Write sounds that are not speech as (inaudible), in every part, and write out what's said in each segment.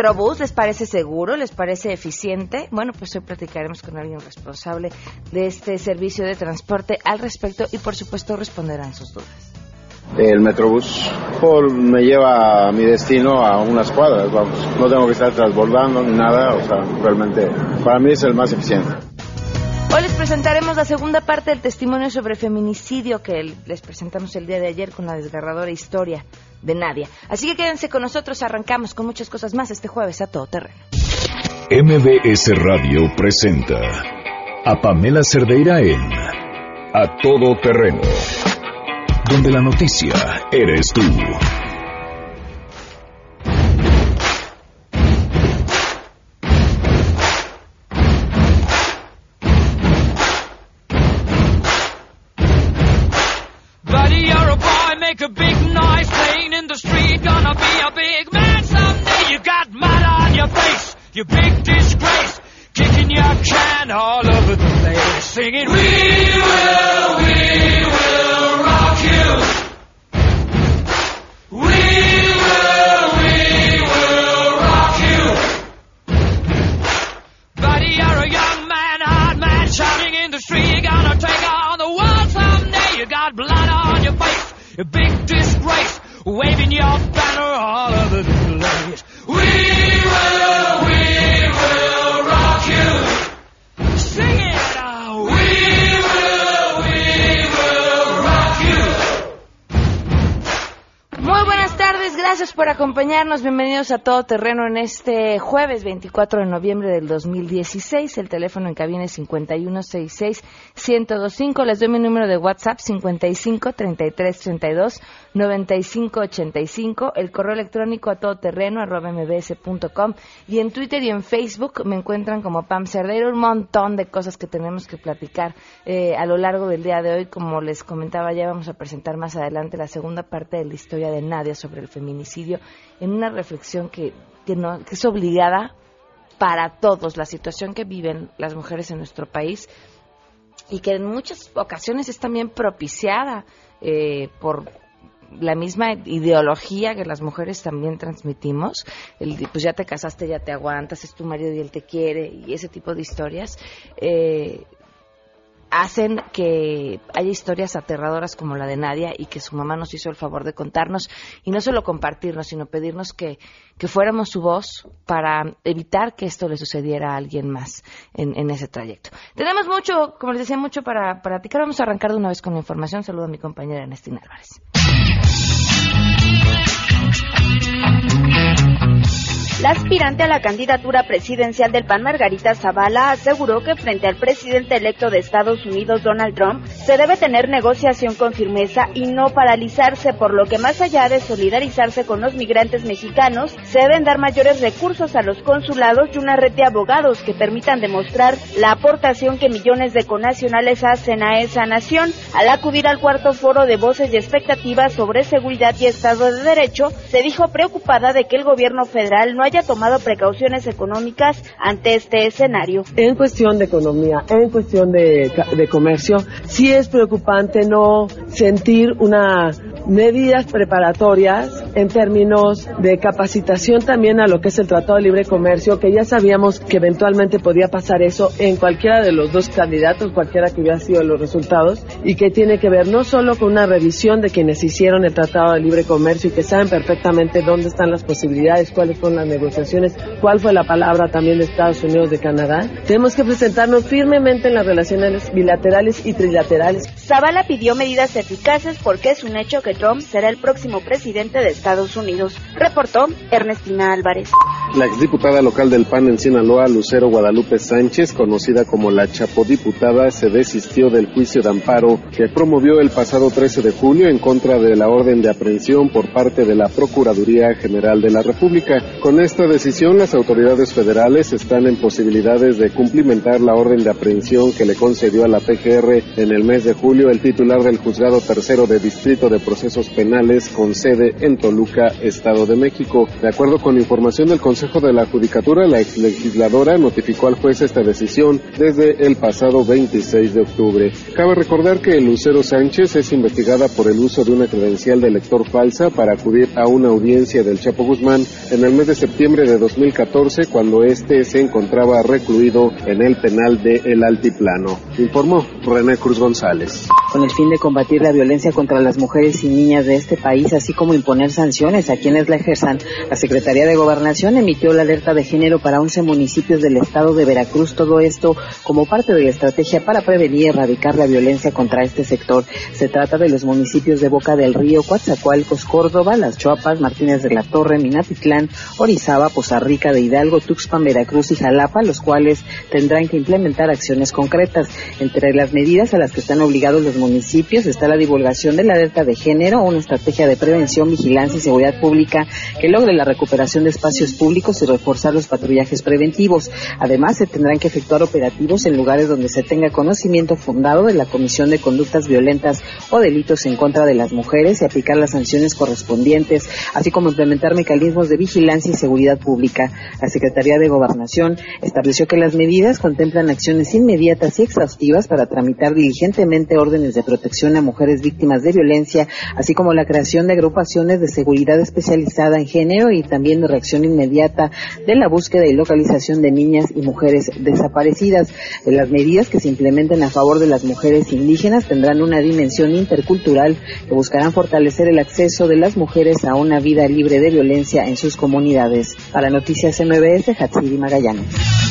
¿Usan frecuentemente el Metrobús? ¿Les parece seguro? ¿Les parece eficiente? Bueno, pues hoy platicaremos con alguien responsable de este servicio de transporte al respecto y por supuesto responderán sus dudas. El Metrobús me lleva a mi destino a unas cuadras, vamos. No tengo que estar transbordando ni nada, o sea, realmente para mí es el más eficiente. Hoy les presentaremos la segunda parte del testimonio sobre feminicidio que les presentamos el día de ayer con la desgarradora historia de Nadia. Así que quédense con nosotros, arrancamos con muchas cosas más este jueves a todo terreno. MBS Radio presenta a Pamela Cerdeira en A Todo Terreno, donde la noticia eres tú. All over the place, singing, We acompañarnos. Bienvenidos a Todo Terreno en este jueves 24 de noviembre del 2016. El teléfono en cabina es 5166-1025. Les doy mi número de WhatsApp 55 33 32 95 85. El correo electrónico a todoterreno arroba mbs.com. Y en Twitter y en Facebook me encuentran como Pam Cerdeiro. Un montón de cosas que tenemos que platicar eh, a lo largo del día de hoy. Como les comentaba, ya vamos a presentar más adelante la segunda parte de la historia de Nadia sobre el feminicidio en una reflexión que, que, no, que es obligada para todos, la situación que viven las mujeres en nuestro país y que en muchas ocasiones es también propiciada eh, por la misma ideología que las mujeres también transmitimos, el, pues ya te casaste, ya te aguantas, es tu marido y él te quiere, y ese tipo de historias, eh, hacen que haya historias aterradoras como la de Nadia y que su mamá nos hizo el favor de contarnos y no solo compartirnos, sino pedirnos que, que fuéramos su voz para evitar que esto le sucediera a alguien más en, en ese trayecto. Tenemos mucho, como les decía, mucho para, platicar. Vamos a arrancar de una vez con la información. Saludo a mi compañera Ernestina Álvarez. La aspirante a la candidatura presidencial del PAN, Margarita Zavala, aseguró que frente al presidente electo de Estados Unidos, Donald Trump, se debe tener negociación con firmeza y no paralizarse, por lo que más allá de solidarizarse con los migrantes mexicanos, se deben dar mayores recursos a los consulados y una red de abogados que permitan demostrar la aportación que millones de conacionales hacen a esa nación. Al acudir al cuarto foro de voces y expectativas sobre seguridad y Estado de Derecho, se dijo preocupada de que el gobierno federal no haya tomado precauciones económicas ante este escenario. En cuestión de economía, en cuestión de, de comercio, sí es preocupante no sentir una medidas preparatorias en términos de capacitación también a lo que es el Tratado de Libre Comercio, que ya sabíamos que eventualmente podía pasar eso en cualquiera de los dos candidatos, cualquiera que hubiera sido los resultados, y que tiene que ver no solo con una revisión de quienes hicieron el Tratado de Libre Comercio y que saben perfectamente dónde están las posibilidades, cuáles son las negociaciones, cuál fue la palabra también de Estados Unidos, de Canadá. Tenemos que presentarnos firmemente en las relaciones bilaterales y trilaterales. Zavala pidió medidas eficaces porque es un hecho que Trump será el próximo presidente de Estados Unidos, reportó Ernestina Álvarez. La exdiputada local del PAN en Sinaloa, Lucero Guadalupe Sánchez, conocida como la Chapodiputada, se desistió del juicio de amparo que promovió el pasado 13 de julio en contra de la orden de aprehensión por parte de la Procuraduría General de la República. Con esta decisión, las autoridades federales están en posibilidades de cumplimentar la orden de aprehensión que le concedió a la PGR en el mes de julio el titular del Juzgado Tercero de Distrito de Procesos Penales con sede en Toluca, Estado de México. De acuerdo con información del Consejo de la Judicatura, la ex legisladora notificó al juez esta decisión desde el pasado 26 de octubre. Cabe recordar que Lucero Sánchez es investigada por el uso de una credencial de elector falsa para acudir a una audiencia del Chapo Guzmán en el mes de septiembre de 2014 cuando éste se encontraba recluido en el penal de El Altiplano. Informó René Cruz González. Con el fin de combatir la violencia contra las mujeres y niñas de este país, así como imponer sanciones a quienes la ejerzan, la Secretaría de Gobernación emitió la alerta de género para 11 municipios del estado de Veracruz. Todo esto como parte de la estrategia para prevenir y erradicar la violencia contra este sector. Se trata de los municipios de Boca del Río, Coatzacoalcos, Córdoba, Las Chuapas, Martínez de la Torre, Minatitlán, Orizaba, Poza Rica de Hidalgo, Tuxpan, Veracruz y Jalapa, los cuales tendrán que implementar acciones concretas. Entre las medidas a las que están obligados los municipios está la divulgación de la alerta de género, una estrategia de prevención, vigilancia y seguridad pública que logre la recuperación de espacios públicos y reforzar los patrullajes preventivos. Además, se tendrán que efectuar operativos en lugares donde se tenga conocimiento fundado de la comisión de conductas violentas o delitos en contra de las mujeres y aplicar las sanciones correspondientes, así como implementar mecanismos de vigilancia y seguridad pública. La Secretaría de Gobernación estableció que las medidas contemplan acciones inmediatas y exhaustivas para tramitar diligentemente órdenes de protección a mujeres víctimas de violencia, así como la creación de agrupaciones de seguridad especializada en género y también de reacción inmediata de la búsqueda y localización de niñas y mujeres desaparecidas. Las medidas que se implementen a favor de las mujeres indígenas tendrán una dimensión intercultural que buscarán fortalecer el acceso de las mujeres a una vida libre de violencia en sus comunidades. Para Noticias MBS, Hatsiri Magallanes.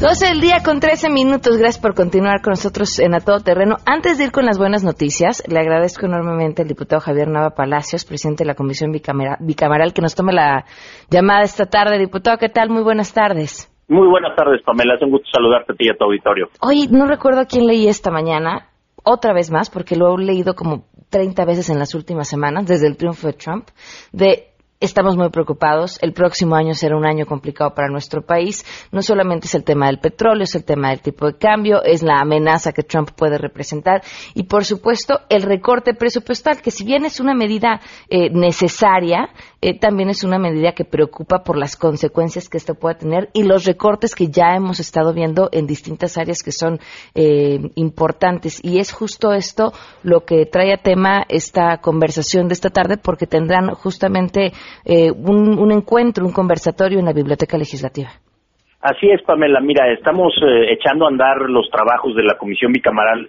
12 del día con 13 minutos. Gracias por continuar con nosotros en A Todo Terreno. Antes de ir con las buenas noticias, le agradezco enormemente al diputado Javier Nava Palacios, presidente de la Comisión Bicamera- Bicameral, que nos tome la llamada esta tarde. Diputado, ¿qué tal? Muy buenas tardes. Muy buenas tardes, Pamela. Es un gusto saludarte a ti y a tu auditorio. Hoy no recuerdo a quién leí esta mañana, otra vez más, porque lo he leído como 30 veces en las últimas semanas, desde el triunfo de Trump, de estamos muy preocupados, el próximo año será un año complicado para nuestro país, no solamente es el tema del petróleo, es el tema del tipo de cambio, es la amenaza que Trump puede representar y por supuesto el recorte presupuestal, que si bien es una medida eh, necesaria, eh, también es una medida que preocupa por las consecuencias que esto pueda tener y los recortes que ya hemos estado viendo en distintas áreas que son eh, importantes. Y es justo esto lo que trae a tema esta conversación de esta tarde, porque tendrán justamente eh, un, encuentro, un conversatorio en la Biblioteca Legislativa. Así es, Pamela. Mira, estamos eh, echando a andar los trabajos de la Comisión Bicameral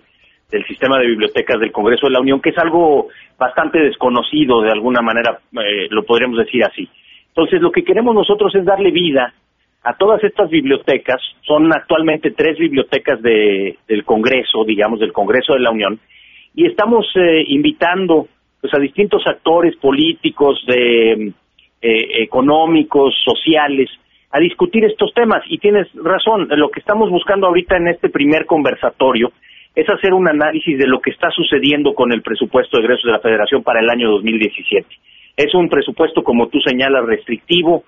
del Sistema de Bibliotecas del Congreso de la Unión, que es algo bastante desconocido, de alguna manera eh, lo podríamos decir así. Entonces, lo que queremos nosotros es darle vida a todas estas bibliotecas. Son actualmente tres bibliotecas de, del Congreso, digamos, del Congreso de la Unión, y estamos eh, invitando pues, a distintos actores políticos, de, eh, económicos, sociales, a discutir estos temas. Y tienes razón, lo que estamos buscando ahorita en este primer conversatorio es hacer un análisis de lo que está sucediendo con el presupuesto de egresos de la Federación para el año 2017. Es un presupuesto, como tú señalas, restrictivo.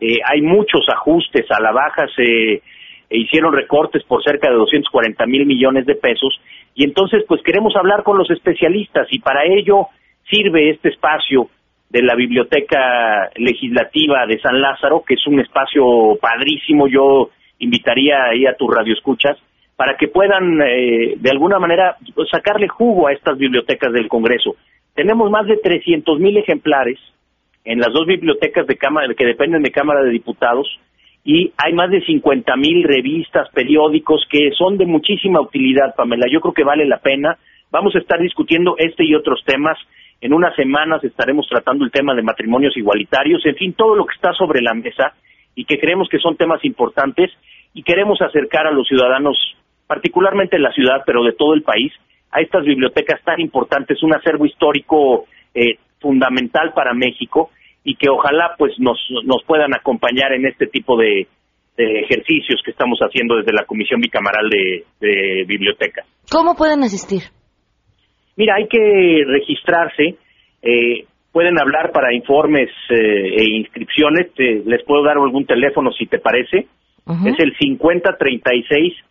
Eh, hay muchos ajustes a la baja. Se e hicieron recortes por cerca de 240 mil millones de pesos. Y entonces, pues queremos hablar con los especialistas y para ello sirve este espacio de la Biblioteca Legislativa de San Lázaro, que es un espacio padrísimo. Yo invitaría ahí a tus radioescuchas para que puedan eh, de alguna manera sacarle jugo a estas bibliotecas del Congreso. Tenemos más de 300 mil ejemplares en las dos bibliotecas de cámara que dependen de Cámara de Diputados y hay más de 50 mil revistas, periódicos que son de muchísima utilidad, Pamela. Yo creo que vale la pena. Vamos a estar discutiendo este y otros temas. En unas semanas estaremos tratando el tema de matrimonios igualitarios, en fin, todo lo que está sobre la mesa y que creemos que son temas importantes y queremos acercar a los ciudadanos, particularmente en la ciudad, pero de todo el país, a estas bibliotecas tan importantes, un acervo histórico eh, fundamental para México y que ojalá pues nos, nos puedan acompañar en este tipo de, ejercicios que estamos haciendo desde la Comisión Bicameral de, de Bibliotecas. ¿Cómo pueden asistir? Mira, hay que registrarse. Eh, pueden hablar para informes eh, e inscripciones. Te- les puedo dar algún teléfono si te parece. Es el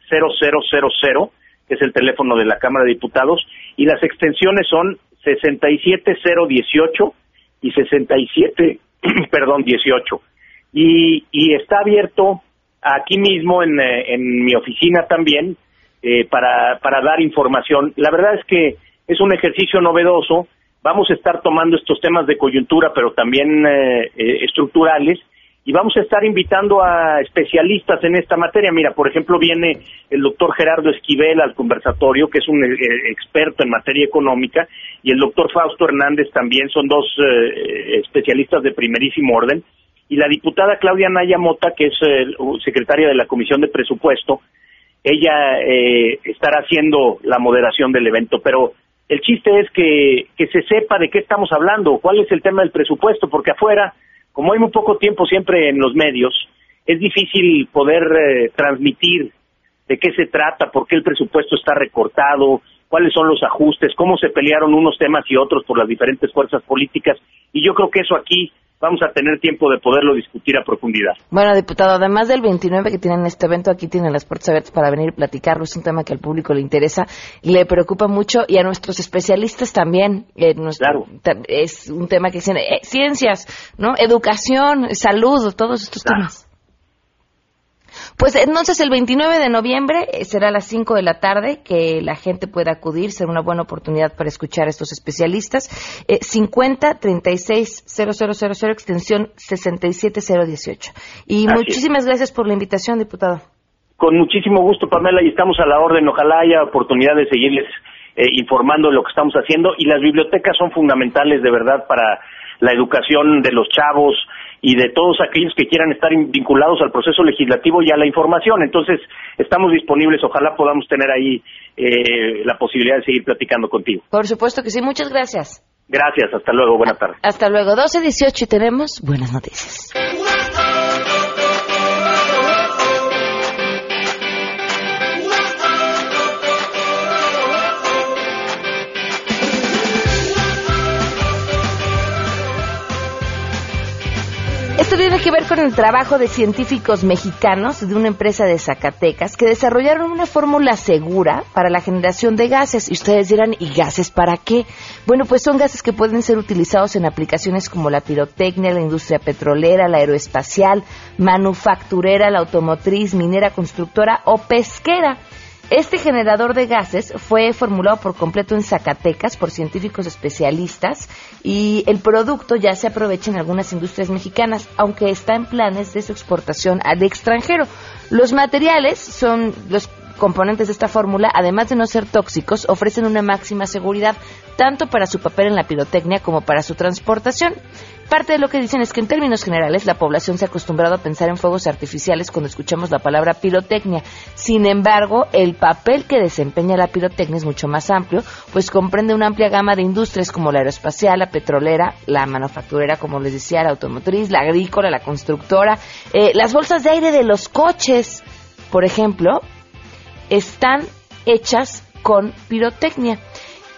5036-0000, que es el teléfono de la Cámara de Diputados, y las extensiones son 67018 y 67, (clears throat) perdón, 18. Y, y está abierto aquí mismo en, eh, en mi oficina también eh, para, para dar información. La verdad es que es un ejercicio novedoso. Vamos a estar tomando estos temas de coyuntura, pero también eh, eh, estructurales, y vamos a estar invitando a especialistas en esta materia. Mira, por ejemplo, viene el doctor Gerardo Esquivel al conversatorio, que es un eh, experto en materia económica, y el doctor Fausto Hernández también son dos eh, especialistas de primerísimo orden. Y la diputada Claudia Naya Mota, que es eh, secretaria de la Comisión de Presupuesto, ella eh, estará haciendo la moderación del evento, pero el chiste es que, que se sepa de qué estamos hablando, cuál es el tema del presupuesto, porque afuera, como hay muy poco tiempo siempre en los medios, es difícil poder eh, transmitir de qué se trata, por qué el presupuesto está recortado, cuáles son los ajustes, cómo se pelearon unos temas y otros por las diferentes fuerzas políticas, y yo creo que eso aquí vamos a tener tiempo de poderlo discutir a profundidad. Bueno, diputado, además del 29 que tienen este evento, aquí tienen las puertas abiertas para venir y platicarlo. Es un tema que al público le interesa le preocupa mucho y a nuestros especialistas también. Eh, nuestro- ta- Es un tema que dicen eh, ciencias, ¿no? Educación, salud, todos estos temas. Pues entonces el 29 de noviembre eh, será a las 5 de la tarde que la gente pueda acudir, será una buena oportunidad para escuchar a estos especialistas. Eh, 50 36 0000 extensión 67018. Y Así es. muchísimas gracias por la invitación, diputado. Con muchísimo gusto, Pamela, y estamos a la orden. Ojalá haya oportunidad de seguirles eh, informando de lo que estamos haciendo. Y las bibliotecas son fundamentales, de verdad, para la educación de los chavos y de todos aquellos que quieran estar in- vinculados al proceso legislativo y a la información. Entonces, estamos disponibles. Ojalá podamos tener ahí eh, la posibilidad de seguir platicando contigo. Por supuesto que sí, muchas gracias. Gracias. Hasta luego. Buenas tardes. Hasta luego, 12.18 y tenemos buenas noticias. Esto tiene que ver con el trabajo de científicos mexicanos de una empresa de Zacatecas que desarrollaron una fórmula segura para la generación de gases. Y ustedes dirán, ¿y gases para qué? Bueno, pues son gases que pueden ser utilizados en aplicaciones como la pirotecnia, la industria petrolera, la aeroespacial, manufacturera, la automotriz, minera, constructora o pesquera. Este generador de gases fue formulado por completo en Zacatecas por científicos especialistas y el producto ya se aprovecha en algunas industrias mexicanas, aunque está en planes de su exportación al extranjero. Los materiales son los componentes de esta fórmula, además de no ser tóxicos, ofrecen una máxima seguridad tanto para su papel en la pirotecnia como para su transportación. Parte de lo que dicen es que en términos generales la población se ha acostumbrado a pensar en fuegos artificiales cuando escuchamos la palabra pirotecnia. Sin embargo, el papel que desempeña la pirotecnia es mucho más amplio, pues comprende una amplia gama de industrias como la aeroespacial, la petrolera, la manufacturera, como les decía, la automotriz, la agrícola, la constructora, eh, las bolsas de aire de los coches, por ejemplo, están hechas con pirotecnia.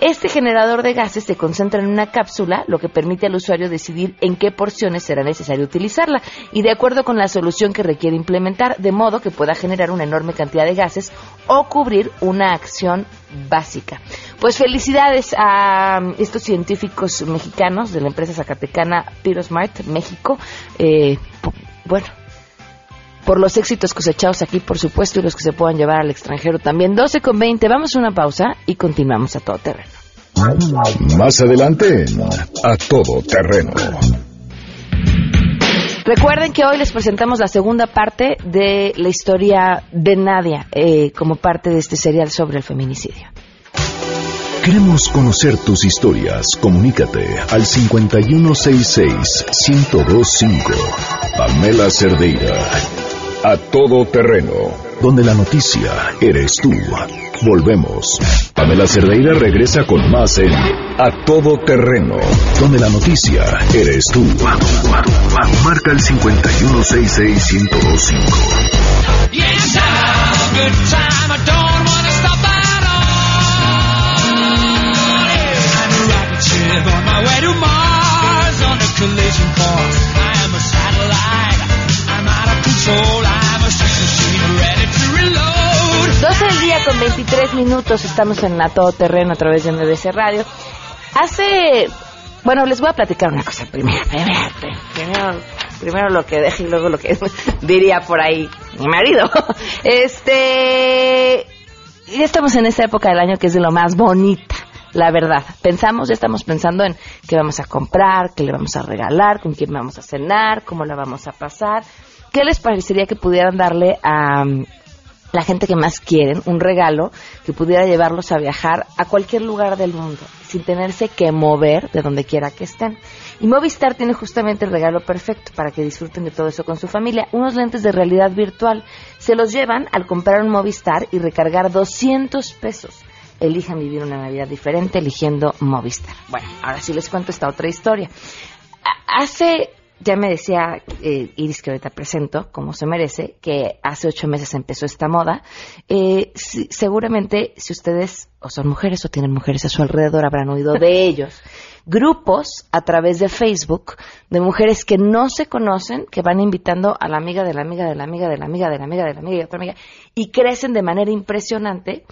Este generador de gases se concentra en una cápsula, lo que permite al usuario decidir en qué porciones será necesario utilizarla y de acuerdo con la solución que requiere implementar, de modo que pueda generar una enorme cantidad de gases o cubrir una acción básica. Pues felicidades a um, estos científicos mexicanos de la empresa zacatecana Pirosmart México. Eh, bueno, por los éxitos cosechados aquí, por supuesto, y los que se puedan llevar al extranjero también. 12 con 20, vamos a una pausa y continuamos a todo terreno. Más adelante A Todo Terreno. Recuerden que hoy les presentamos la segunda parte de la historia de Nadia, eh, como parte de este serial sobre el feminicidio. Queremos conocer tus historias. Comunícate al 5166-1025. Pamela Cerdeira. A todo terreno. Donde la noticia eres tú. Volvemos. Pamela Cerdeira regresa con más en A todo terreno. Donde la noticia eres tú. Marca el 5166-1025. Yes, I'm a good time. I don't wanna stop at all. Yeah, I'm a rocket ship on my way to Mars. collision course. 12 del día con 23 minutos, estamos en A Todo Terreno a través de MBC Radio. Hace, bueno, les voy a platicar una cosa primero, primero, primero, primero lo que deje y luego lo que (laughs) diría por ahí mi marido. Este, ya estamos en esta época del año que es de lo más bonita. La verdad, pensamos, ya estamos pensando en qué vamos a comprar, qué le vamos a regalar, con quién vamos a cenar, cómo la vamos a pasar. ¿Qué les parecería que pudieran darle a, la gente que más quieren, un regalo que pudiera llevarlos a viajar a cualquier lugar del mundo, sin tenerse que mover de donde quiera que estén. Y Movistar tiene justamente el regalo perfecto para que disfruten de todo eso con su familia, unos lentes de realidad virtual. Se los llevan al comprar un Movistar y recargar 200 pesos. Elijan vivir una Navidad diferente eligiendo Movistar. Bueno, ahora sí les cuento esta otra historia. Hace ya me decía eh, Iris, que ahorita presento, como se merece, que hace ocho meses empezó esta moda. Eh, si- seguramente, si ustedes o son mujeres o tienen mujeres a su alrededor, habrán oído de (laughs) ellos. Grupos a través de Facebook de mujeres que no se conocen, que van invitando a la amiga de la amiga de la amiga de la amiga de la amiga de la amiga y otra amiga, y crecen de manera impresionante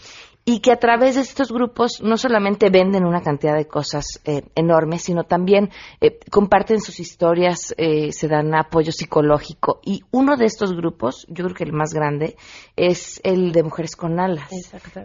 y que a través de estos grupos no solamente venden una cantidad de cosas eh, enormes, sino también eh, comparten sus historias, eh, se dan apoyo psicológico. Y uno de estos grupos, yo creo que el más grande, es el de Mujeres con Alas.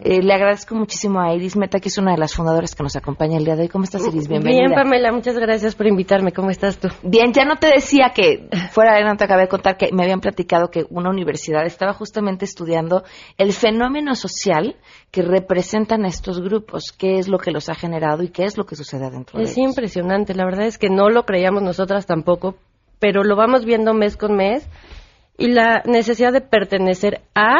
Eh, le agradezco muchísimo a Iris Meta, que es una de las fundadoras que nos acompaña el día de hoy. ¿Cómo estás, Iris? Bienvenida. Bien, Pamela, muchas gracias por invitarme. ¿Cómo estás tú? Bien, ya no te decía que fuera de no te acabé de contar que me habían platicado que una universidad estaba justamente estudiando el fenómeno social que representan estos grupos, qué es lo que los ha generado y qué es lo que sucede dentro Es de ellos. impresionante, la verdad es que no lo creíamos nosotras tampoco, pero lo vamos viendo mes con mes y la necesidad de pertenecer a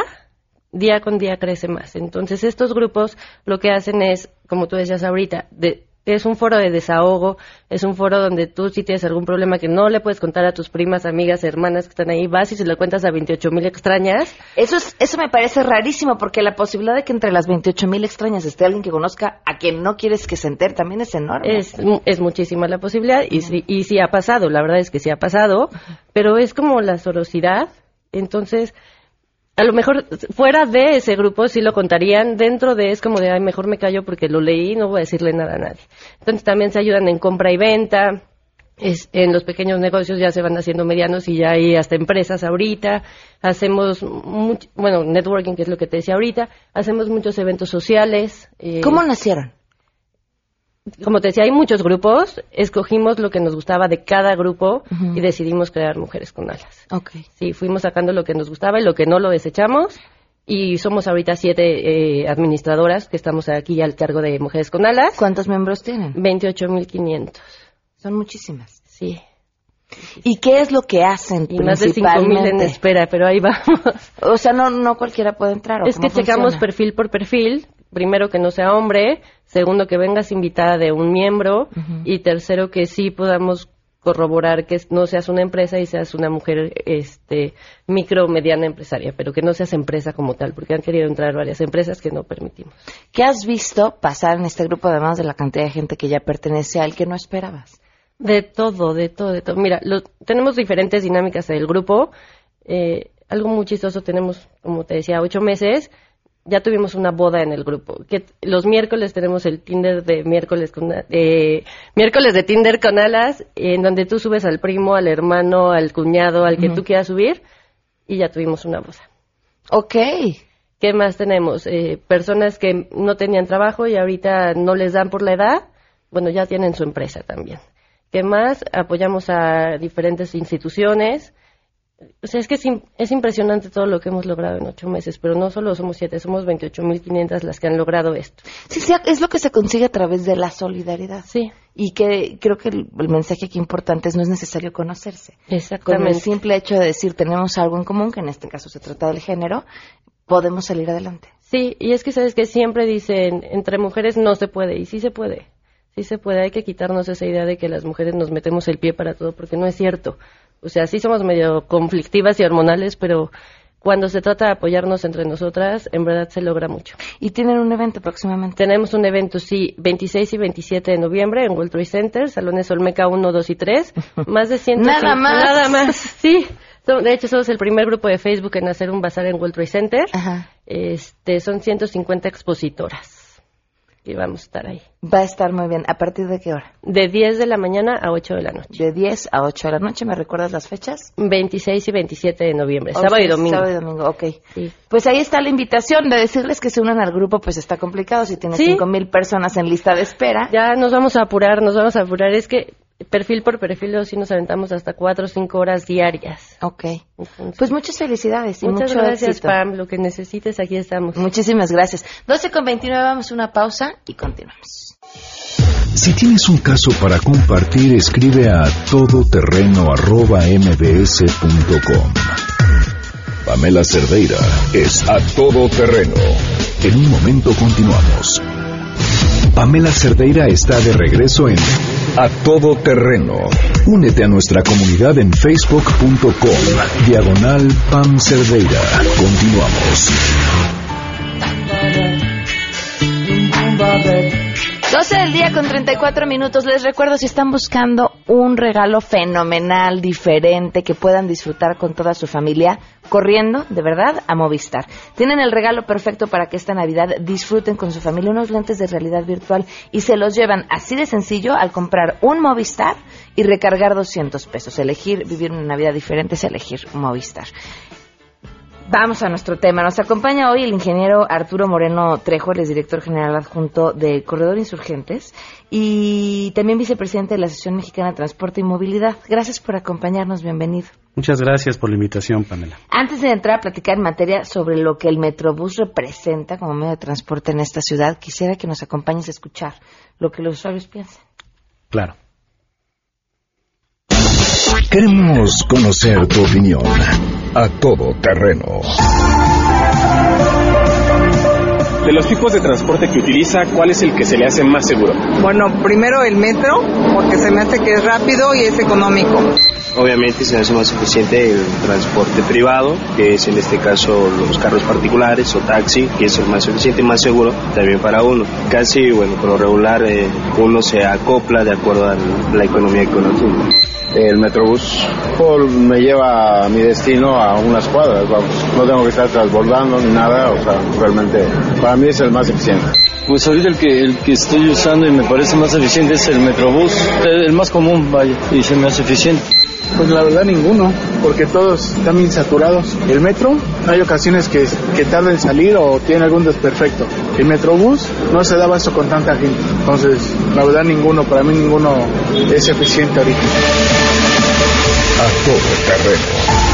día con día crece más. Entonces estos grupos lo que hacen es, como tú decías ahorita, de- es un foro de desahogo, es un foro donde tú si tienes algún problema que no le puedes contar a tus primas, amigas, hermanas que están ahí, vas y se lo cuentas a 28 mil extrañas. Eso, es, eso me parece rarísimo porque la posibilidad de que entre las 28 mil extrañas esté alguien que conozca a quien no quieres que se entere también es enorme. Es, es muchísima la posibilidad y sí, y sí ha pasado, la verdad es que sí ha pasado, pero es como la sorosidad, entonces a lo mejor fuera de ese grupo sí lo contarían, dentro de es como de, ay, mejor me callo porque lo leí y no voy a decirle nada a nadie. Entonces también se ayudan en compra y venta, es, en los pequeños negocios ya se van haciendo medianos y ya hay hasta empresas ahorita, hacemos, bueno, networking que es lo que te decía ahorita, hacemos muchos eventos sociales. eh, ¿Cómo nacieron? Como te decía, hay muchos grupos, escogimos lo que nos gustaba de cada grupo y decidimos crear Mujeres con Alas. Ok. Sí, fuimos sacando lo que nos gustaba y lo que no lo desechamos y somos ahorita siete eh, administradoras que estamos aquí al cargo de Mujeres con Alas. ¿Cuántos miembros tienen? 28.500. Son muchísimas. Sí. ¿Y qué es lo que hacen Y más de 5.000 en espera, pero ahí vamos. O sea, no, no cualquiera puede entrar. ¿o Es que cómo checamos funciona? perfil por perfil. Primero que no sea hombre, segundo que vengas invitada de un miembro y tercero que sí podamos corroborar que no seas una empresa y seas una mujer este micro o mediana empresaria, pero que no seas empresa como tal, porque han querido entrar varias empresas que no permitimos. ¿Qué has visto pasar en este grupo, además de la cantidad de gente que ya pertenece al que no esperabas? De todo, de todo, de todo. Mira, lo- tenemos diferentes dinámicas del grupo. Eh, algo muy chistoso, tenemos, como te decía, ocho meses. Ya tuvimos una boda en el grupo. Que los miércoles tenemos el Tinder de miércoles con eh, miércoles de Tinder con alas, en donde tú subes al primo, al hermano, al cuñado, al que tú quieras subir, y ya tuvimos una boda. Ok. ¿Qué más tenemos? Eh, personas que no tenían trabajo y ahorita no les dan por la edad, bueno, ya tienen su empresa también. ¿Qué más? Apoyamos a diferentes instituciones. O sea, es que es, es impresionante todo lo que hemos logrado en ocho meses, pero no solo somos siete, somos 28.500 las que han logrado esto. Sí, sí, es lo que se consigue a través de la solidaridad. Sí, Y que creo que el, el mensaje aquí importante es no es necesario conocerse. Con el exactamente. simple hecho de decir tenemos algo en común, que en este caso se trata del género, podemos salir adelante. Sí, y es que sabes que siempre dicen, entre mujeres no se puede, y sí se puede. Sí se puede, hay que quitarnos esa idea de que las mujeres nos metemos el pie para todo, porque no es cierto. O sea, sí somos medio conflictivas y hormonales, pero cuando se trata de apoyarnos entre nosotras, en verdad se logra mucho. ¿Y tienen un evento próximamente? Tenemos un evento, sí, 26 y 27 de noviembre en World Trade Center, Salones Olmeca 1, 2 y 3. (laughs) Más de 100. Nada más. Nada más, sí. De hecho, somos el primer grupo de Facebook en hacer un bazar en World Trade Center. Ajá. Este, son 150 expositoras. Y vamos a estar ahí. Va a estar muy bien. ¿A partir de qué hora? De 10 de la mañana a 8 de la noche. De 10 a 8 de la noche. ¿Me recuerdas las fechas? 26 y 27 de noviembre, sábado y domingo. Sábado y domingo, ok. Sí. Pues ahí está la invitación de decirles que se unan al grupo, pues está complicado. Si tienes Sí. mil personas en lista de espera. Ya nos vamos a apurar, nos vamos a apurar. Es que perfil por perfil, sí nos aventamos hasta 4 o 5 horas diarias. Ok. Entonces, Pues muchas felicidades y muchas mucho gracias, éxito. Pam. Lo que necesites, aquí estamos. Muchísimas gracias. 12 con 29, vamos a una pausa y continuamos. Si tienes un caso para compartir, escribe a todoterreno.mbs.com. Pamela Cerdeira es a todo terreno. En un momento continuamos. Pamela Cerdeira está de regreso en A Todo Terreno. Únete a nuestra comunidad en facebook.com. Diagonal Pam Cerdeira. Continuamos. 12 del día con 34 minutos. Les recuerdo si están buscando un regalo fenomenal, diferente, que puedan disfrutar con toda su familia, corriendo, de verdad, a Movistar. Tienen el regalo perfecto para que esta Navidad disfruten con su familia unos lentes de realidad virtual y se los llevan así de sencillo al comprar un Movistar y recargar 200 pesos. Elegir vivir una Navidad diferente es elegir Movistar. Vamos a nuestro tema. Nos acompaña hoy el ingeniero Arturo Moreno Trejo, el director general adjunto de Corredor Insurgentes y también vicepresidente de la Asociación Mexicana de Transporte y Movilidad. Gracias por acompañarnos. Bienvenido. Muchas gracias por la invitación, Pamela. Antes de entrar a platicar en materia sobre lo que el Metrobús representa como medio de transporte en esta ciudad, quisiera que nos acompañes a escuchar lo que los usuarios piensan. Claro. Queremos conocer tu opinión. A todo terreno. De los tipos de transporte que utiliza, ¿cuál es el que se le hace más seguro? Bueno, primero el metro, porque se me hace que es rápido y es económico. Obviamente se hace más eficiente el transporte privado, que es en este caso los carros particulares o taxi, que es el más eficiente y más seguro también para uno. Casi, bueno, por lo regular eh, uno se acopla de acuerdo a la economía que uno tiene. El Metrobús por- me lleva a mi destino a unas cuadras, vamos. No tengo que estar transbordando ni nada, o sea, realmente para mí es el más eficiente. Pues ahorita el que, el que estoy usando y me parece más eficiente es el Metrobús, el, el más común, vaya, y se me hace eficiente. Pues la verdad ninguno, porque todos están bien saturados. El metro, hay ocasiones que, que tarda en salir o tiene algún desperfecto. El metrobús no se daba eso con tanta gente. Entonces, la verdad ninguno, para mí ninguno es eficiente ahorita. A todo terreno.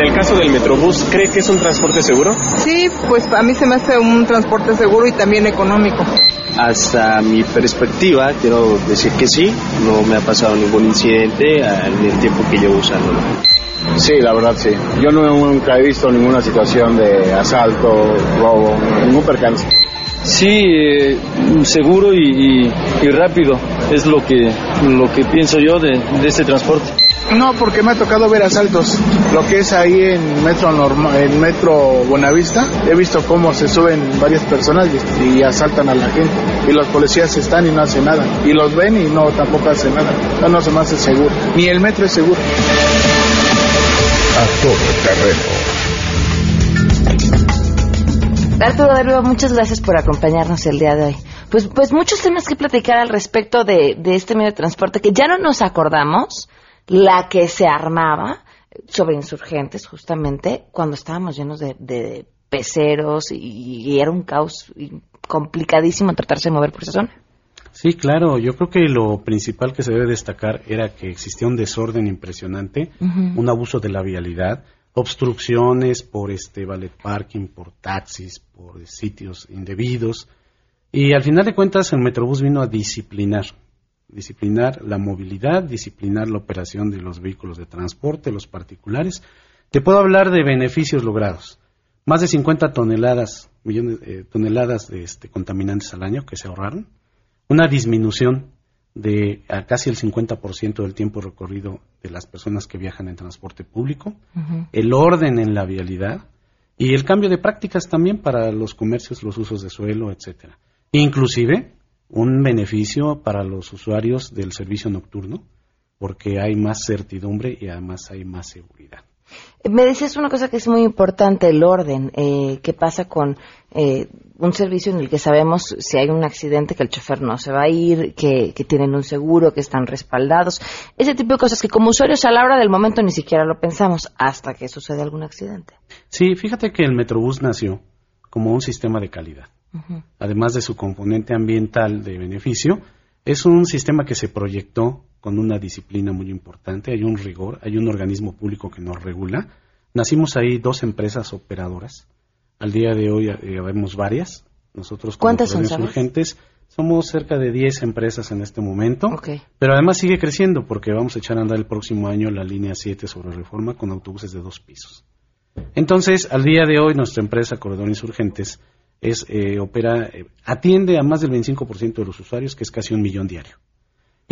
En el caso del Metrobús, ¿cree que es un transporte seguro? Sí, pues a mí se me hace un transporte seguro y también económico. Hasta mi perspectiva, quiero decir que sí, no me ha pasado ningún incidente en el tiempo que llevo usándolo. Sí, la verdad sí. Yo no, nunca he visto ninguna situación de asalto, robo, ningún percance. Sí, eh, seguro y, y- y rápido es lo que, lo que pienso yo de, de este transporte. No, porque me ha tocado ver asaltos. Lo que es ahí en Metro norma, en Metro Buenavista, he visto cómo se suben varias personas y, y asaltan a la gente. Y los policías están y no hacen nada. Y los ven y no tampoco hacen nada. No, no se me hace seguro. Ni el metro es seguro. A todo terreno. Arturo de Riva, muchas gracias por acompañarnos el día de hoy. Pues, pues muchos temas que platicar al respecto de, de este medio de transporte que ya no nos acordamos la que se armaba sobre insurgentes justamente cuando estábamos llenos de, de peceros y, y era un caos complicadísimo tratarse de mover por esa zona. Sí, claro. Yo creo que lo principal que se debe destacar era que existía un desorden impresionante, un abuso de la vialidad, obstrucciones por este ballet parking, por taxis, por sitios indebidos. Y al final de cuentas el Metrobús vino a disciplinar, disciplinar la movilidad, disciplinar la operación de los vehículos de transporte, los particulares. Te puedo hablar de beneficios logrados. Más de 50 toneladas, millones, eh, toneladas de este, contaminantes al año que se ahorraron. Una disminución de a casi el 50% del tiempo recorrido de las personas que viajan en transporte público, el orden en la vialidad y el cambio de prácticas también para los comercios, los usos de suelo, etcétera. Inclusive un beneficio para los usuarios del servicio nocturno porque hay más certidumbre y además hay más seguridad. Me decías una cosa que es muy importante, el orden. Eh, ¿Qué pasa con eh, un servicio en el que sabemos si hay un accidente que el chofer no se va a ir, que, tienen un seguro, que están respaldados? Ese tipo de cosas que como usuarios a la hora del momento ni siquiera lo pensamos hasta que sucede algún accidente. Sí, fíjate que el Metrobús nació como un sistema de calidad. Además de su componente ambiental de beneficio, es un sistema que se proyectó con una disciplina muy importante, hay un rigor, hay un organismo público que nos regula. Nacimos ahí dos empresas operadoras. Al día de hoy eh, vemos varias. Nosotros como ¿Cuántas son, urgentes somos cerca de 10 empresas en este momento, pero además sigue creciendo porque vamos a echar a andar el próximo año la línea 7 sobre reforma con autobuses de dos pisos. Entonces, al día de hoy nuestra empresa Corredor Insurgentes es eh, opera eh, atiende a más del 25% de los usuarios, que es casi un millón diario.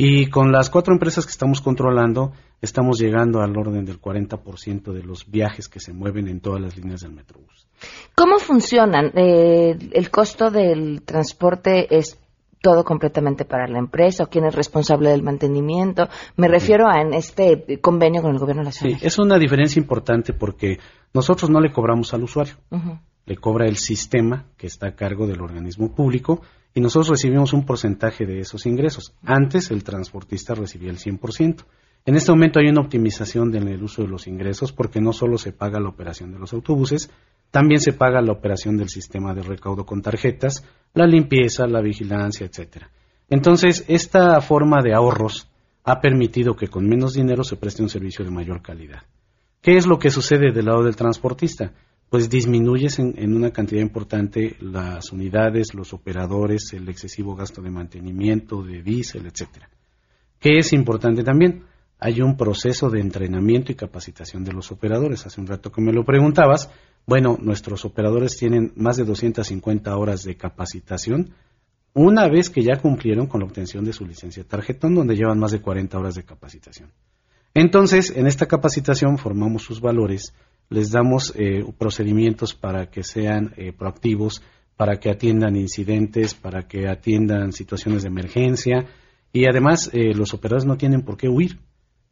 Y con las cuatro empresas que estamos controlando, estamos llegando al orden del 40% de los viajes que se mueven en todas las líneas del Metrobús. ¿Cómo funcionan? Eh, ¿El costo del transporte es todo completamente para la empresa o quién es responsable del mantenimiento? Me refiero a en este convenio con el gobierno nacional. Sí, es una diferencia importante porque nosotros no le cobramos al usuario. Le cobra el sistema que está a cargo del organismo público y nosotros recibimos un porcentaje de esos ingresos. Antes el transportista recibía el 100%. En este momento hay una optimización del uso de los ingresos porque no solo se paga la operación de los autobuses, también se paga la operación del sistema de recaudo con tarjetas, la limpieza, la vigilancia, etcétera. Entonces, esta forma de ahorros ha permitido que con menos dinero se preste un servicio de mayor calidad. ¿Qué es lo que sucede del lado del transportista? Pues disminuyes en, una cantidad importante las unidades, los operadores, el excesivo gasto de mantenimiento, de diésel, etcétera. ¿Qué es importante también? Hay un proceso de entrenamiento y capacitación de los operadores. Hace un rato que me lo preguntabas. Bueno, nuestros operadores tienen más de 250 horas de capacitación una vez que ya cumplieron con la obtención de su licencia tarjetón, donde llevan más de 40 horas de capacitación. Entonces, en esta capacitación formamos sus valores les damos eh, procedimientos para que sean eh, proactivos, para que atiendan incidentes, para que atiendan situaciones de emergencia. Y además eh, los operadores no tienen por qué huir.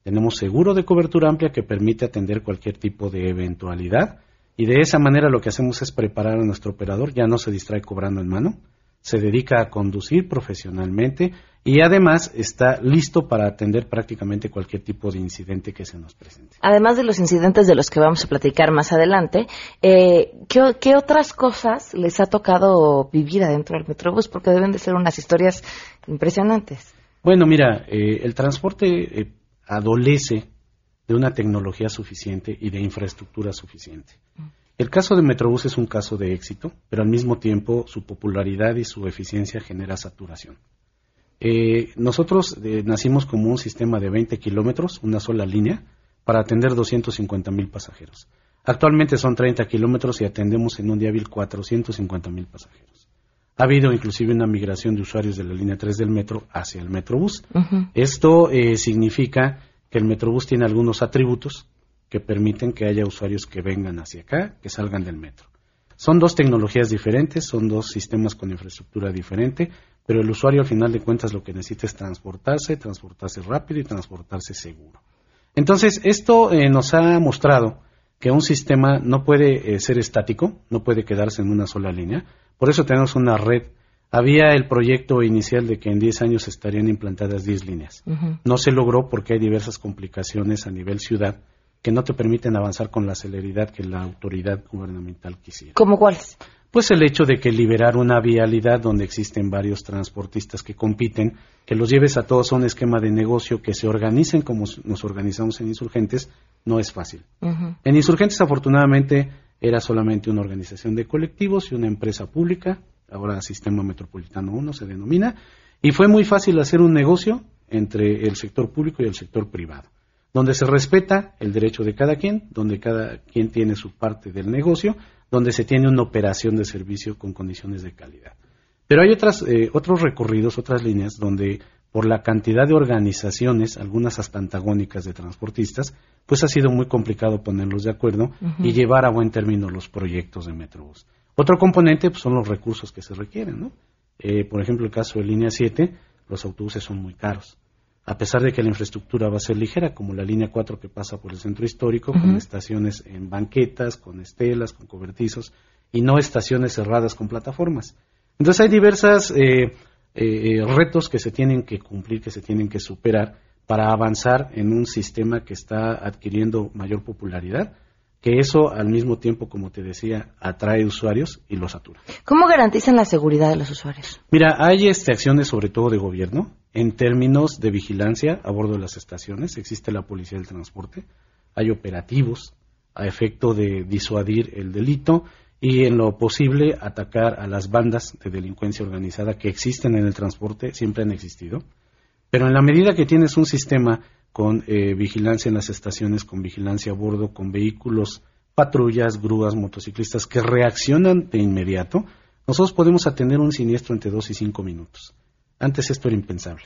Tenemos seguro de cobertura amplia que permite atender cualquier tipo de eventualidad. Y de esa manera lo que hacemos es preparar a nuestro operador, ya no se distrae cobrando en mano, se dedica a conducir profesionalmente y además está listo para atender prácticamente cualquier tipo de incidente que se nos presente. Además de los incidentes de los que vamos a platicar más adelante, eh, ¿qué, otras cosas les ha tocado vivir adentro del Metrobús? Porque deben de ser unas historias impresionantes. Bueno, mira, eh, el transporte eh, adolece de una tecnología suficiente y de infraestructura suficiente. El caso de Metrobús es un caso de éxito, pero al mismo tiempo su popularidad y su eficiencia genera saturación. Eh, nosotros eh, nacimos como un sistema de 20 kilómetros, una sola línea, para atender 250 mil pasajeros. Actualmente son 30 kilómetros y atendemos en un día hábil 450 mil pasajeros. Ha habido inclusive una migración de usuarios de la línea 3 del metro hacia el Metrobús. Esto eh, significa que el Metrobús tiene algunos atributos que permiten que haya usuarios que vengan hacia acá, que salgan del metro. Son dos tecnologías diferentes, son dos sistemas con infraestructura diferente, pero el usuario al final de cuentas lo que necesita es transportarse, transportarse rápido y transportarse seguro. Entonces, esto eh, nos ha mostrado que un sistema no puede eh, ser estático, no puede quedarse en una sola línea, por eso tenemos una red. Había el proyecto inicial de que en 10 años estarían implantadas 10 líneas. No se logró porque hay diversas complicaciones a nivel ciudad que no te permiten avanzar con la celeridad que la autoridad gubernamental quisiera. ¿Cómo cuáles? Pues el hecho de que liberar una vialidad donde existen varios transportistas que compiten, que los lleves a todos a un esquema de negocio, que se organicen como nos organizamos en Insurgentes, no es fácil. En Insurgentes, afortunadamente, era solamente una organización de colectivos y una empresa pública, ahora Sistema Metropolitano 1 se denomina, y fue muy fácil hacer un negocio entre el sector público y el sector privado, donde se respeta el derecho de cada quien, donde cada quien tiene su parte del negocio, donde se tiene una operación de servicio con condiciones de calidad. Pero hay otras, eh, otros recorridos, otras líneas donde por la cantidad de organizaciones, algunas hasta antagónicas de transportistas, pues ha sido muy complicado ponerlos de acuerdo y llevar a buen término los proyectos de Metrobús. Otro componente pues, son los recursos que se requieren, ¿no? Eh, por ejemplo, el caso de línea 7, los autobuses son muy caros. A pesar de que la infraestructura va a ser ligera, como la línea 4 que pasa por el centro histórico, con estaciones en banquetas, con estelas, con cobertizos, y no estaciones cerradas con plataformas. Entonces hay diversas eh, eh, retos que se tienen que cumplir, que se tienen que superar para avanzar en un sistema que está adquiriendo mayor popularidad, que eso al mismo tiempo, como te decía, atrae usuarios y los satura. ¿Cómo garantizan la seguridad de los usuarios? Mira, hay este, acciones sobre todo de gobierno en términos de vigilancia a bordo de las estaciones. Existe la policía del transporte, hay operativos a efecto de disuadir el delito y en lo posible atacar a las bandas de delincuencia organizada que existen en el transporte, siempre han existido. Pero en la medida que tienes un sistema con eh, vigilancia en las estaciones, con vigilancia a bordo, con vehículos, patrullas, grúas, motociclistas que reaccionan de inmediato, nosotros podemos atender un siniestro entre dos y cinco minutos. Antes esto era impensable.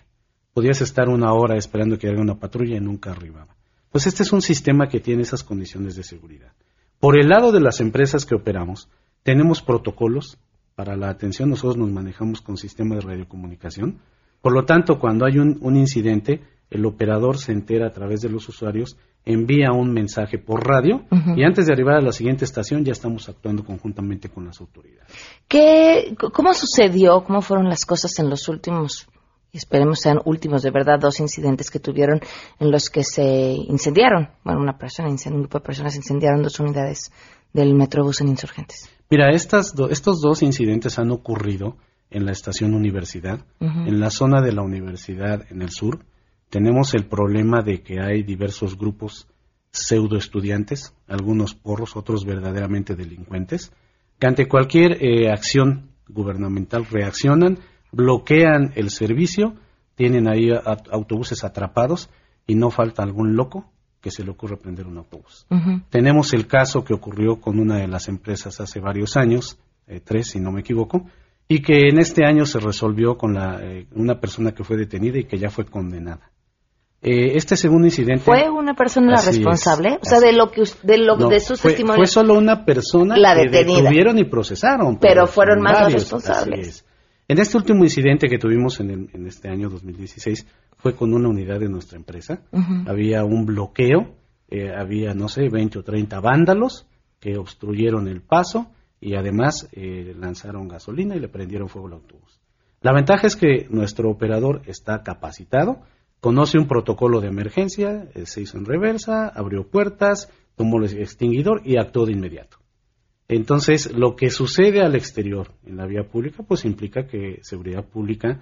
Podías estar una hora esperando que haga una patrulla y nunca arribaba. Pues este es un sistema que tiene esas condiciones de seguridad. Por el lado de las empresas que operamos, tenemos protocolos para la atención. Nosotros nos manejamos con sistema de radiocomunicación. Por lo tanto, cuando hay un incidente, el operador se entera a través de los usuarios, envía un mensaje por radio y antes de arribar a la siguiente estación ya estamos actuando conjuntamente con las autoridades. ¿Qué, ¿Cómo sucedió? ¿Cómo fueron las cosas en los últimos, y esperemos sean últimos de verdad, dos incidentes que tuvieron en los que se incendiaron? Bueno, una persona, un grupo de personas incendiaron dos unidades del Metrobús en Insurgentes. Mira, estas do- estos dos incidentes han ocurrido en la estación Universidad, en la zona de la universidad en el sur. Tenemos el problema de que hay diversos grupos pseudo estudiantes, algunos porros, otros verdaderamente delincuentes, que ante cualquier eh, acción gubernamental reaccionan, bloquean el servicio, tienen ahí a- autobuses atrapados y no falta algún loco que se le ocurre prender un autobús. Tenemos el caso que ocurrió con una de las empresas hace varios años, eh, tres si no me equivoco, y que en este año se resolvió con la, eh, una persona que fue detenida y que ya fue condenada. Eh, este segundo incidente... ¿Fue una persona la es, responsable? o sea, de lo que de, lo, No, de sus fue, testimonios. fue solo una persona La que detenida. detuvieron y procesaron. Pero fueron más los responsables. es. En este último incidente que tuvimos en, el- en este año 2016 fue con una unidad de nuestra empresa. Había un bloqueo, eh, había, no sé, 20 o 30 vándalos que obstruyeron el paso y además eh, lanzaron gasolina y le prendieron fuego al autobús. La ventaja es que nuestro operador está capacitado, conoce un protocolo de emergencia, eh, se hizo en reversa, abrió puertas, tomó el extinguidor y actuó de inmediato. Entonces, lo que sucede al exterior en la vía pública, pues implica que seguridad pública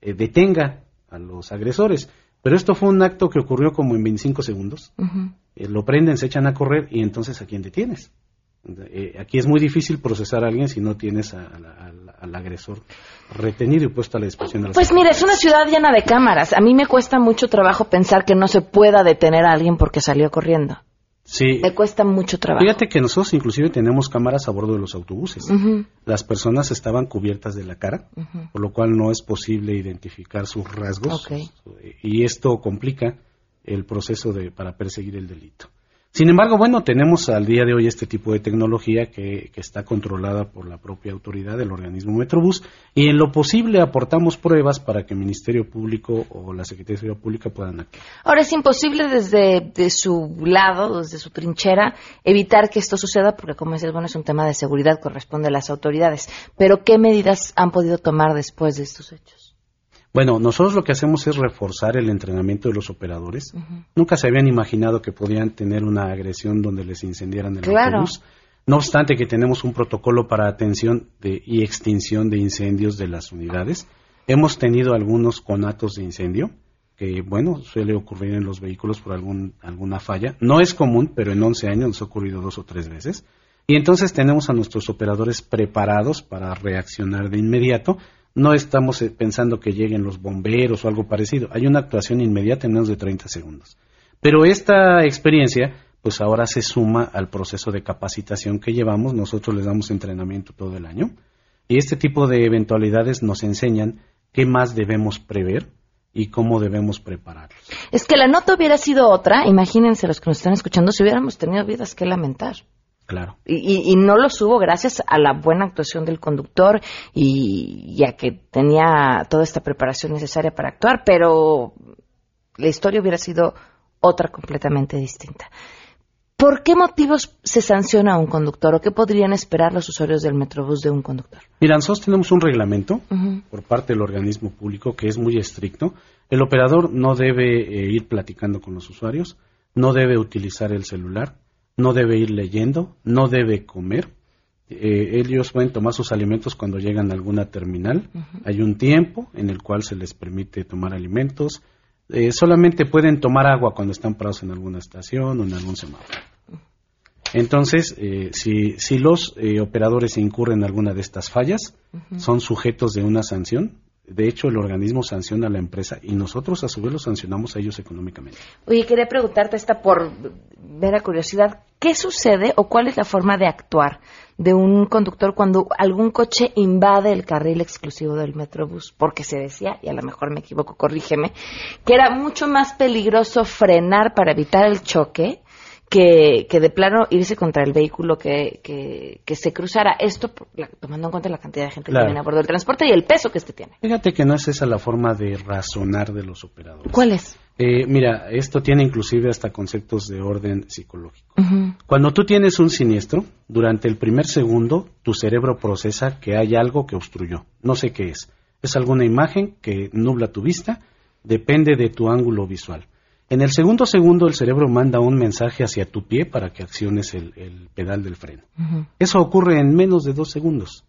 eh, detenga a los agresores. Pero esto fue un acto que ocurrió como en 25 segundos. Eh, lo prenden, se echan a correr y entonces ¿a quién detienes? Eh, aquí es muy difícil procesar a alguien si no tienes a- al- agresor retenido y puesto a la disposición de las Pues mira, es una ciudad llena de cámaras. A mí me cuesta mucho trabajo pensar que no se pueda detener a alguien porque salió corriendo. Sí. Me cuesta mucho trabajo. Fíjate que nosotros inclusive tenemos cámaras a bordo de los autobuses. Las personas estaban cubiertas de la cara, por lo cual no es posible identificar sus rasgos y esto complica el proceso de, para perseguir el delito. Sin embargo, bueno, tenemos al día de hoy este tipo de tecnología que, está controlada por la propia autoridad del organismo Metrobús y en lo posible aportamos pruebas para que el Ministerio Público o la Secretaría de Seguridad Pública puedan actuar. Ahora es imposible desde de su lado, desde su trinchera, evitar que esto suceda porque, como dices, bueno, es un tema de seguridad, corresponde a las autoridades. Pero, ¿qué medidas han podido tomar después de estos hechos? Bueno, nosotros lo que hacemos es reforzar el entrenamiento de los operadores. Nunca se habían imaginado que podían tener una agresión donde les incendiaran el Claro. autobús. No obstante que tenemos un protocolo para atención de, y extinción de incendios de las unidades. Hemos tenido algunos conatos de incendio, que bueno, suele ocurrir en los vehículos por algún, alguna falla. No es común, pero en 11 años nos ha ocurrido dos o tres veces. Y entonces tenemos a nuestros operadores preparados para reaccionar de inmediato. No estamos eh, pensando que lleguen los bomberos o algo parecido. Hay una actuación inmediata en menos de 30 segundos. Pero esta experiencia, pues ahora se suma al proceso de capacitación que llevamos. Nosotros les damos entrenamiento todo el año. Y este tipo de eventualidades nos enseñan qué más debemos prever y cómo debemos prepararlos. Es que la nota hubiera sido otra, imagínense los que nos están escuchando, si hubiéramos tenido vidas que lamentar. Claro. Y, y- no los hubo gracias a la buena actuación del conductor y, y a que tenía toda esta preparación necesaria para actuar, pero la historia hubiera sido otra completamente distinta. ¿Por qué motivos se sanciona a un conductor o qué podrían esperar los usuarios del Metrobús de un conductor? Mira, nosotros tenemos un reglamento por parte del organismo público que es muy estricto. El operador no debe eh, ir platicando con los usuarios, no debe utilizar el celular, no debe ir leyendo, no debe comer. Eh, ellos pueden tomar sus alimentos cuando llegan a alguna terminal. Hay un tiempo en el cual se les permite tomar alimentos. Eh, solamente pueden tomar agua cuando están parados en alguna estación o en algún semáforo. Entonces, eh, si, si los eh, operadores incurren en alguna de estas fallas, son sujetos de una sanción. De hecho, el organismo sanciona a la empresa y nosotros a su vez los sancionamos a ellos económicamente. Oye, quería preguntarte esta por mera curiosidad. ¿Qué sucede o cuál es la forma de actuar de un conductor cuando algún coche invade el carril exclusivo del Metrobús? Porque se decía, y a lo mejor me equivoco, corrígeme, que era mucho más peligroso frenar para evitar el choque que, que de plano irse contra el vehículo que, que, que se cruzara. Esto la- tomando en cuenta la cantidad de gente Claro. que viene a bordo del transporte y el peso que este tiene. Fíjate que no es esa la forma de razonar de los operadores. ¿Cuál es? Eh, mira, esto tiene inclusive hasta conceptos de orden psicológico. Cuando tú tienes un siniestro, durante el primer segundo, tu cerebro procesa que hay algo que obstruyó. No sé qué es. Es alguna imagen que nubla tu vista, depende de tu ángulo visual. En el segundo segundo, el cerebro manda un mensaje hacia tu pie para que acciones el, el pedal del freno. Eso ocurre en menos de dos segundos.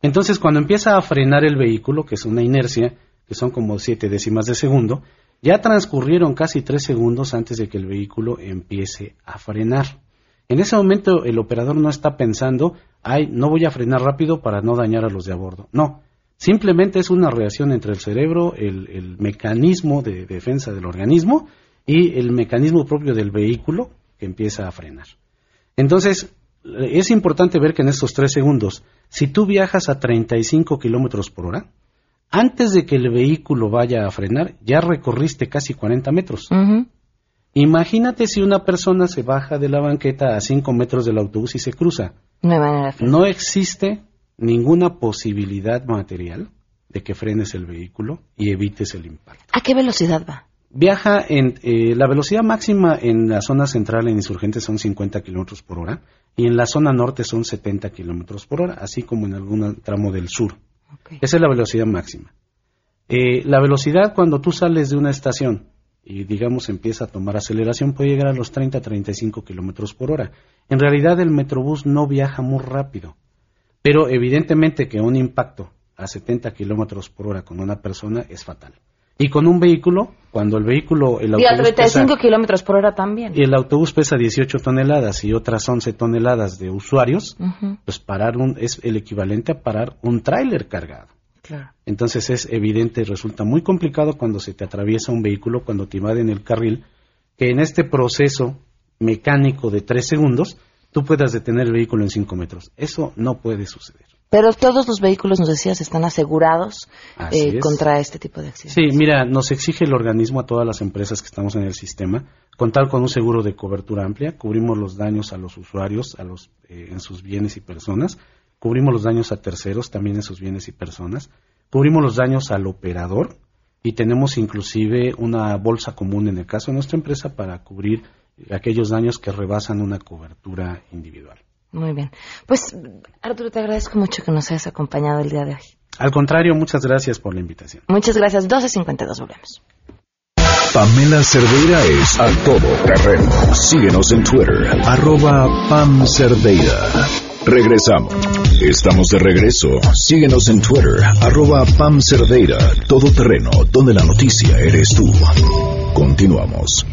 Entonces, cuando empieza a frenar el vehículo, que es una inercia, que son como siete décimas de segundo, ya transcurrieron casi tres segundos antes de que el vehículo empiece a frenar. En ese momento el operador no está pensando, ay, no voy a frenar rápido para no dañar a los de a bordo. No, simplemente es una reacción entre el cerebro, el, el mecanismo de defensa del organismo y el mecanismo propio del vehículo que empieza a frenar. Entonces, es importante ver que en estos tres segundos, si tú viajas a 35 kilómetros por hora, antes de que el vehículo vaya a frenar, ya recorriste casi 40 metros. Imagínate si una persona se baja de la banqueta a 5 metros del autobús y se cruza. No existe ninguna posibilidad material de que frenes el vehículo y evites el impacto. ¿A qué velocidad va? Viaja en eh, la velocidad máxima en la zona central en insurgentes son 50 kilómetros por hora y en la zona norte son 70 kilómetros por hora, así como en algún tramo del sur. Esa es la velocidad máxima. Eh, la velocidad cuando tú sales de una estación y digamos empieza a tomar aceleración puede llegar a los 30 35 kilómetros por hora. En realidad el metrobús no viaja muy rápido, pero evidentemente que un impacto a 70 kilómetros por hora con una persona es fatal. Y con un vehículo, cuando el vehículo, el Y a autobús 35 pesa, kilómetros por hora también. y el autobús pesa 18 toneladas y otras 11 toneladas de usuarios, pues parar un, es el equivalente a parar un tráiler cargado. Claro. Entonces es evidente y resulta muy complicado cuando se te atraviesa un vehículo, cuando te invade en el carril, que en este proceso mecánico de tres segundos tú puedas detener el vehículo en cinco metros. Eso no puede suceder. Pero todos los vehículos, nos decías, están asegurados eh, es. contra este tipo de accidentes. Sí, mira, nos exige el organismo a todas las empresas que estamos en el sistema contar con un seguro de cobertura amplia. Cubrimos los daños a los usuarios, a los eh, en sus bienes y personas. Cubrimos los daños a terceros también en sus bienes y personas. Cubrimos los daños al operador y tenemos inclusive una bolsa común en el caso de nuestra empresa para cubrir aquellos daños que rebasan una cobertura individual. Muy bien. Pues, Arturo, te agradezco mucho que nos hayas acompañado el día de hoy. Al contrario, muchas gracias por la invitación. Muchas gracias. 12.52, volvemos. Pamela Cerdeira es a todo terreno. Síguenos en Twitter, arroba Pam Cerdeira. Regresamos. Estamos de regreso. Síguenos en Twitter, arroba Pam Cerdeira, todo terreno, donde la noticia eres tú. Continuamos.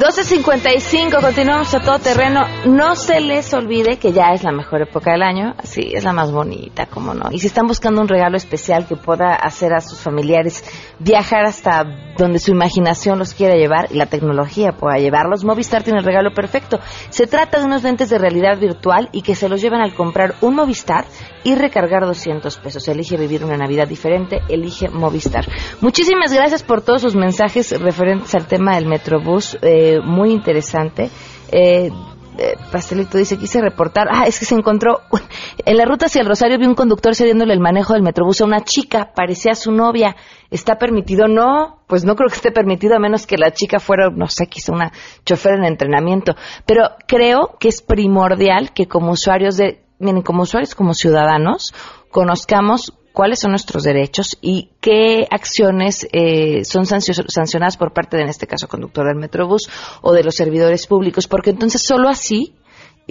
12.55, continuamos a todo terreno. No se les olvide que ya es la mejor época del año, así es la más bonita, como no. Y si están buscando un regalo especial que pueda hacer a sus familiares viajar hasta donde su imaginación los quiera llevar y la tecnología pueda llevarlos, Movistar tiene el regalo perfecto. Se trata de unos lentes de realidad virtual y que se los llevan al comprar un Movistar y recargar 200 pesos. Elige vivir una Navidad diferente, elige Movistar. Muchísimas gracias por todos sus mensajes referentes al tema del Metrobús. Eh, muy interesante. Eh, eh, Pastelito dice, quise reportar, ah, es que se encontró, (laughs) en la ruta hacia el Rosario vi un conductor cediéndole el manejo del metrobús a una chica, parecía su novia, ¿está permitido? No, pues no creo que esté permitido a menos que la chica fuera, no sé, quizá una chofer en entrenamiento, pero creo que es primordial que como usuarios de, miren, como usuarios, como ciudadanos, conozcamos cuáles son nuestros derechos y qué acciones eh, son sancionadas por parte de, en este caso, conductor del Metrobús o de los servidores públicos, porque entonces solo así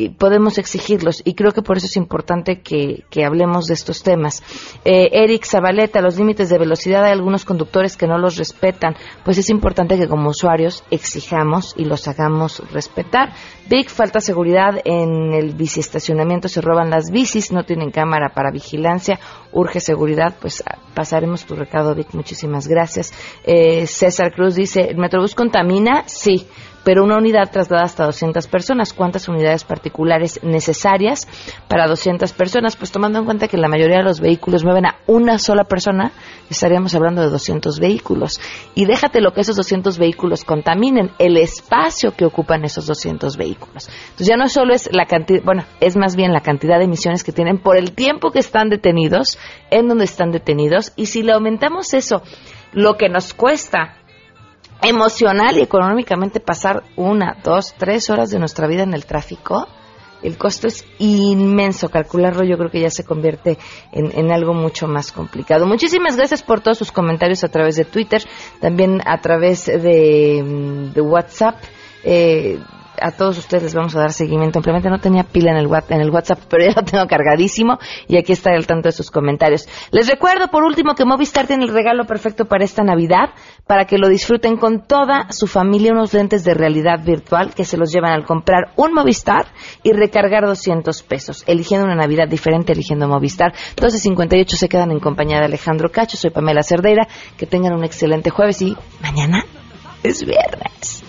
podemos exigirlos y creo que por eso es importante que, hablemos de estos temas. Eh, Eric Zabaleta, los límites de velocidad hay algunos conductores que no los respetan, pues es importante que como usuarios exijamos y los hagamos respetar. Big, falta seguridad en el biciestacionamiento, se roban las bicis, no tienen cámara para vigilancia, urge seguridad, pues pasaremos tu recado, Vic, muchísimas gracias. Eh, César Cruz dice, ¿el Metrobús contamina? Sí pero una unidad traslada hasta 200 personas. ¿Cuántas unidades particulares necesarias para 200 personas? Pues tomando en cuenta que la mayoría de los vehículos mueven a una sola persona, estaríamos hablando de 200 vehículos. Y déjate lo que esos 200 vehículos contaminen, el espacio que ocupan esos 200 vehículos. Entonces ya no solo es la cantidad, bueno, es más bien la cantidad de emisiones que tienen por el tiempo que están detenidos, en donde están detenidos, y si le aumentamos eso, lo que nos cuesta emocional y económicamente pasar una, dos, tres horas de nuestra vida en el tráfico, el costo es inmenso. Calcularlo yo creo que ya se convierte en, algo mucho más complicado. Muchísimas gracias por todos sus comentarios a través de Twitter, también a través de, de WhatsApp. Eh, a todos ustedes les vamos a dar seguimiento. Simplemente no tenía pila en el, en el WhatsApp, pero ya lo tengo cargadísimo y aquí está el tanto de sus comentarios. Les recuerdo, por último, que Movistar tiene el regalo perfecto para esta Navidad, para que lo disfruten con toda su familia, unos lentes de realidad virtual que se los llevan al comprar un Movistar y recargar 200 pesos, eligiendo una Navidad diferente, eligiendo Movistar. 12.58 se quedan en compañía de Alejandro Cacho, soy Pamela Cerdeira, que tengan un excelente jueves y mañana es viernes.